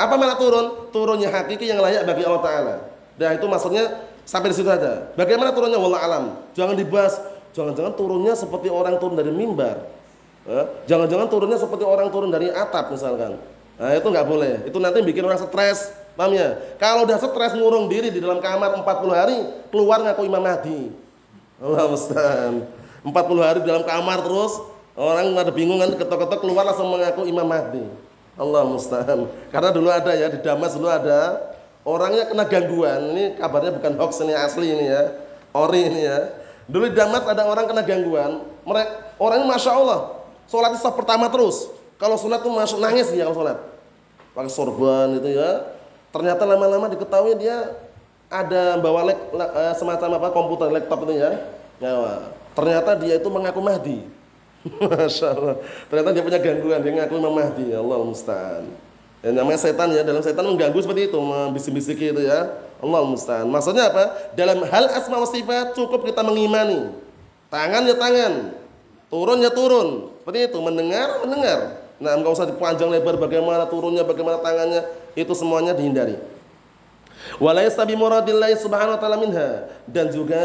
Apa malah turun? Turunnya hakiki yang layak bagi Allah Taala. Dah itu maksudnya sampai di situ aja. Bagaimana turunnya? Wallah alam. Jangan dibahas. Jangan-jangan turunnya seperti orang turun dari mimbar. Eh, jangan-jangan turunnya seperti orang turun dari atap misalkan. Nah, itu nggak boleh. Itu nanti bikin orang stres. Paham ya? Kalau udah stres ngurung diri di dalam kamar 40 hari, keluar ngaku Imam Mahdi. Allah Ustaz. 40 hari di dalam kamar terus, orang ada bingung kan ketok-ketok keluar langsung mengaku Imam Mahdi. Allah musta'an. Karena dulu ada ya di Damas dulu ada orangnya kena gangguan. Ini kabarnya bukan hoax ini asli ini ya. Ori ini ya. Dulu di Damas ada orang kena gangguan. Mereka orangnya masya Allah. Sholat sah pertama terus. Kalau sholat tuh masuk nangis dia kalau sholat. Pakai sorban itu ya. Ternyata lama-lama diketahui dia ada bawa lek, eh, semacam apa komputer laptop itu ya. ya ternyata dia itu mengaku Mahdi. Masya Allah. Ternyata dia punya gangguan, dia ngaku Imam Mahdi. Allah musta'an. Ya, namanya setan ya, dalam setan mengganggu seperti itu, membisik-bisiki itu ya. Allah musta'an. Maksudnya apa? Dalam hal asma wa sifat cukup kita mengimani. Tangan ya tangan, turun ya turun. Seperti itu, mendengar, mendengar. Nah, enggak usah dipanjang lebar bagaimana turunnya, bagaimana tangannya, itu semuanya dihindari. Walaysa bi muradillahi subhanahu wa ta'ala minha dan juga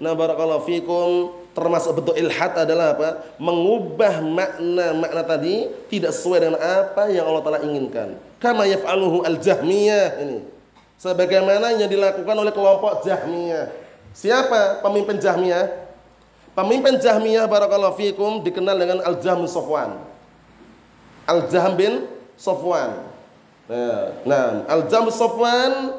na barakallahu fikum termasuk bentuk ilhad adalah apa? Mengubah makna makna tadi tidak sesuai dengan apa yang Allah Taala inginkan. Kama yaf'aluhu al-Jahmiyah ini. Sebagaimana yang dilakukan oleh kelompok Jahmiyah. Siapa pemimpin Jahmiyah? Pemimpin Jahmiyah barakallahu fikum dikenal dengan Al-Jahm Sofwan. Al-Jahm bin Sofwan. Nah, Al-Jahm Sofwan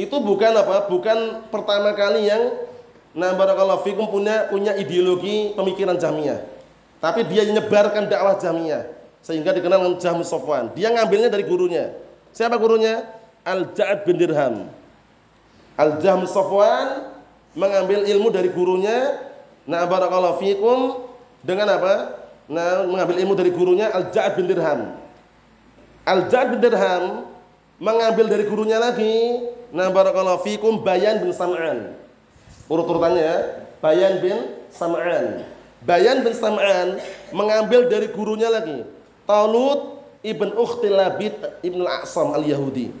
itu bukan apa? Bukan pertama kali yang Nah, barakallahu fikum punya punya ideologi pemikiran Jahmiyah. Tapi dia menyebarkan dakwah Jahmiyah sehingga dikenal dengan Jahmi Sofwan. Dia ngambilnya dari gurunya. Siapa gurunya? Al-Ja'ad bin Dirham. Al-Jahmi Sofwan mengambil ilmu dari gurunya. Nah, barakallahu fikum dengan apa? Nah, mengambil ilmu dari gurunya Al-Ja'ad bin Dirham. Al-Ja'ad bin Dirham mengambil dari gurunya lagi. Nah, barakallahu fikum Bayan bin Sam'an urut-urutannya ya. Bayan bin Sam'an. Bayan bin Sam'an mengambil dari gurunya lagi. Talut ibn Ukhti Labid ibn Al-Aqsam al-Yahudi.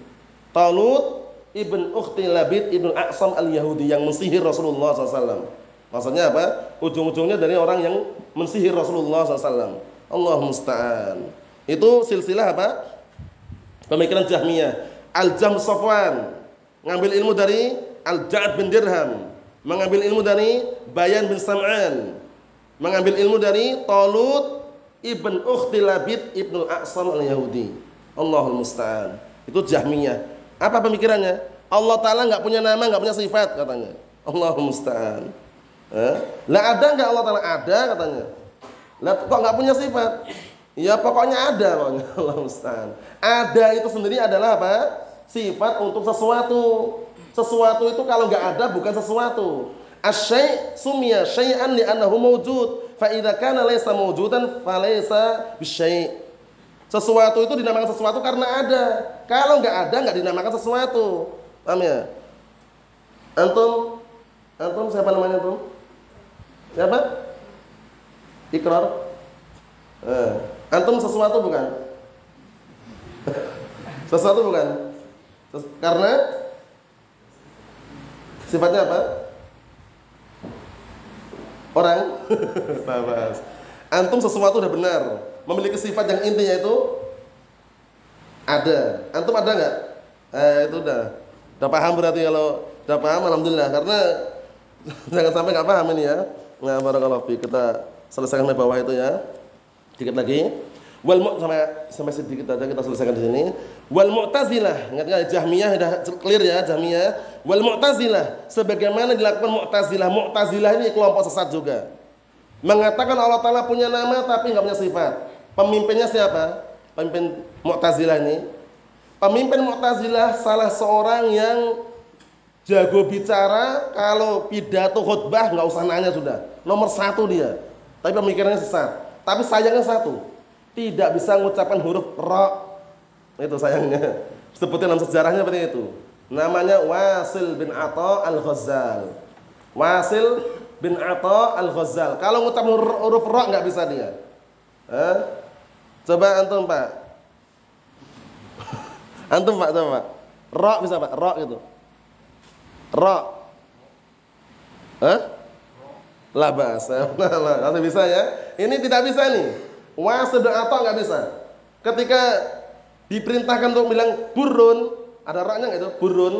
Talut ibn Ukhti Labid ibn Al-Aqsam al-Yahudi yang mensihir Rasulullah SAW. Maksudnya apa? Ujung-ujungnya dari orang yang mensihir Rasulullah SAW. Allah musta'an. Itu silsilah apa? Pemikiran Jahmiyah. Al-Jahm Safwan. Ngambil ilmu dari Al-Ja'ad bin Dirham mengambil ilmu dari Bayan bin Sam'an, mengambil ilmu dari Talut ibn Ukhti Labid ibn Aqsam al-Yahudi. Allahul Musta'an. Itu Jahmiyah. Apa pemikirannya? Allah Ta'ala nggak punya nama, nggak punya sifat katanya. Allahul Musta'an. Eh? Lah ada nggak Allah Ta'ala? Ada katanya. Lah kok nggak punya sifat? Ya pokoknya ada pokoknya. Allah Musta'an. Ada itu sendiri adalah apa? Sifat untuk sesuatu. Sesuatu itu kalau nggak ada bukan sesuatu. Asyai sumia syai'an li'annahu mawjud. Fa idza kana laysa mawjudan fa bisyai'. Sesuatu itu dinamakan sesuatu karena ada. Kalau nggak ada nggak dinamakan sesuatu. Paham ya? Antum antum siapa namanya antum? Siapa? Ikrar. Eh. Antum sesuatu bukan? sesuatu bukan? Karena sifatnya apa? Orang. Babas. Antum sesuatu udah benar, memiliki sifat yang intinya itu ada. Antum ada nggak? Eh itu udah. Udah paham berarti kalau udah paham alhamdulillah karena jangan sampai nggak paham ini ya. Nah, barakallahu fi kita selesaikan di bawah itu ya. Dikit lagi. Wal sampai sampai sedikit aja kita selesaikan di sini. Wal Mu'tazilah, ingat enggak Jahmiyah sudah clear ya Jahmiyah. Wal Mu'tazilah, sebagaimana dilakukan Mu'tazilah. Mu'tazilah ini kelompok sesat juga. Mengatakan Allah Taala punya nama tapi nggak punya sifat. Pemimpinnya siapa? Pemimpin Mu'tazilah ini. Pemimpin Mu'tazilah salah seorang yang jago bicara, kalau pidato khutbah nggak usah nanya sudah. Nomor satu dia. Tapi pemikirannya sesat. Tapi sayangnya satu, tidak bisa mengucapkan huruf ro. Itu sayangnya. Seperti dalam sejarahnya seperti itu. Namanya Wasil bin Atta al-Ghazal. Wasil bin Atta al-Ghazal. Kalau ngucap huruf ro nggak bisa dia. Eh? Coba antum Pak. antum Pak coba. Ro bisa Pak, ro gitu. Ro. Eh? Labas. Kalau bisa ya. Ini tidak bisa nih. Wasil atau nggak bisa. Ketika diperintahkan untuk bilang burun, ada roknya nggak itu? Burun,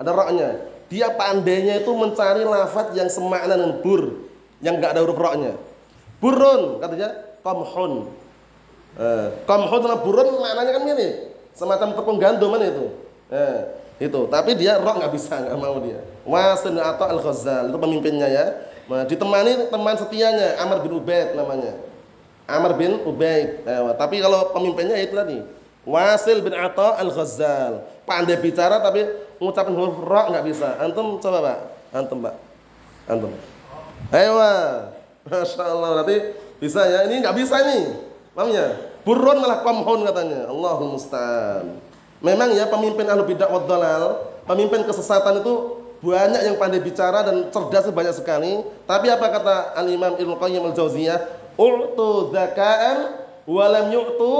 ada roknya. Dia pandainya itu mencari lafaz yang semakna dengan bur, yang nggak ada huruf roknya. Burun, katanya komhun. Eh, komhun sama burun maknanya kan mirip, semacam tepung gandum itu. Eh, itu, tapi dia rok nggak bisa, nggak mau dia. Wasil atau al Ghazal itu pemimpinnya ya. Nah, ditemani teman setianya Amr bin Ubaid namanya. Amr bin Ubaid. Eh, tapi kalau pemimpinnya itu tadi. Wasil bin Atta al-Ghazal. Pandai bicara tapi mengucapkan huruf ra nggak bisa. Antum coba Pak. Antum Pak. Antum. Ayo. Masya Allah. Berarti bisa ya. Ini nggak bisa nih. Pahamnya? Burun malah komhon katanya. Allahul musta'an. Memang ya pemimpin ahlu bidah wa pemimpin kesesatan itu banyak yang pandai bicara dan cerdas banyak sekali. Tapi apa kata Al-Imam Ibnu Qayyim Al-Jauziyah? U'tu zakaan walam yu'tu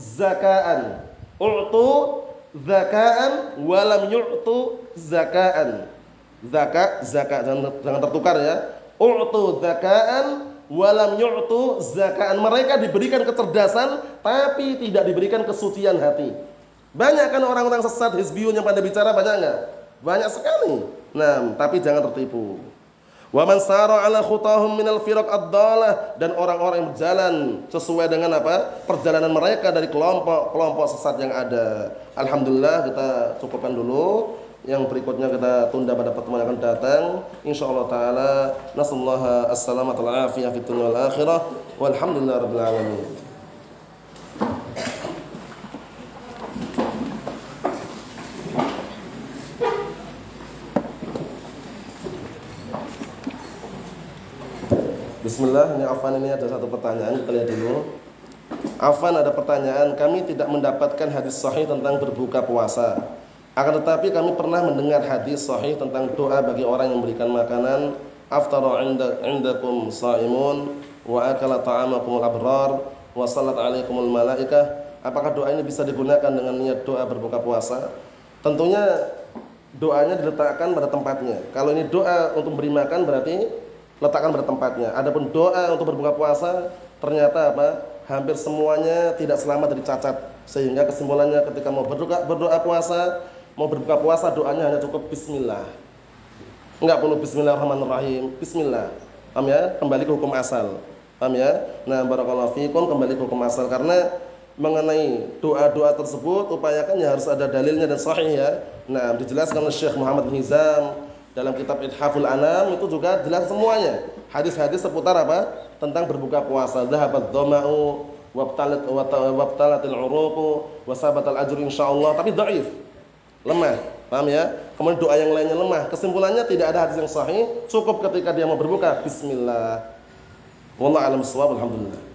zakaan. U'tu zakaan walam yu'tu zakaan. Zakat, zakat jangan, jangan tertukar ya. U'tu zakaan walam yu'tu zakaan. Mereka diberikan kecerdasan tapi tidak diberikan kesucian hati. Banyak kan orang-orang sesat hizbiyun yang pada bicara banyak enggak? Banyak sekali. Nah, tapi jangan tertipu. Wa man sara ala khutahum minal firaq ad-dalah dan orang-orang yang berjalan sesuai dengan apa? perjalanan mereka dari kelompok-kelompok sesat yang ada. Alhamdulillah kita cukupkan dulu. Yang berikutnya kita tunda pada pertemuan yang akan datang. Insyaallah taala nasallaha as-salamata wal afiyah fid dunya wal akhirah. Walhamdulillahirabbil alamin. Bismillah, ini Afan ini ada satu pertanyaan, kita lihat dulu. Afan ada pertanyaan, kami tidak mendapatkan hadis sahih tentang berbuka puasa. Akan tetapi kami pernah mendengar hadis sahih tentang doa bagi orang yang memberikan makanan aftara inda indakum saimun wa akala ta'amakum abrar wa salat alaikumul malaikah. Apakah doa ini bisa digunakan dengan niat doa berbuka puasa? Tentunya doanya diletakkan pada tempatnya. Kalau ini doa untuk memberi makan berarti letakkan pada tempatnya. Adapun doa untuk berbuka puasa ternyata apa? Hampir semuanya tidak selamat dari cacat. Sehingga kesimpulannya ketika mau berdoa berdoa puasa, mau berbuka puasa doanya hanya cukup bismillah. Enggak perlu bismillahirrahmanirrahim. Bismillah. Paham ya? Kembali ke hukum asal. Paham ya? Nah, barakallahu fikum kembali ke hukum asal karena mengenai doa-doa tersebut upayakan ya harus ada dalilnya dan sahih ya. Nah, dijelaskan oleh Syekh Muhammad bin Hizam dalam kitab Ithaful Anam itu juga jelas semuanya. Hadis-hadis seputar apa? Tentang berbuka puasa. Dhahabat dhama'u wabtalat wabtalatil uruqu wa sabatal ajr insyaallah tapi dhaif. Lemah. Paham ya? Kemudian doa yang lainnya lemah. Kesimpulannya tidak ada hadis yang sahih, cukup ketika dia mau berbuka bismillah. Wallahu a'lam. Alhamdulillah.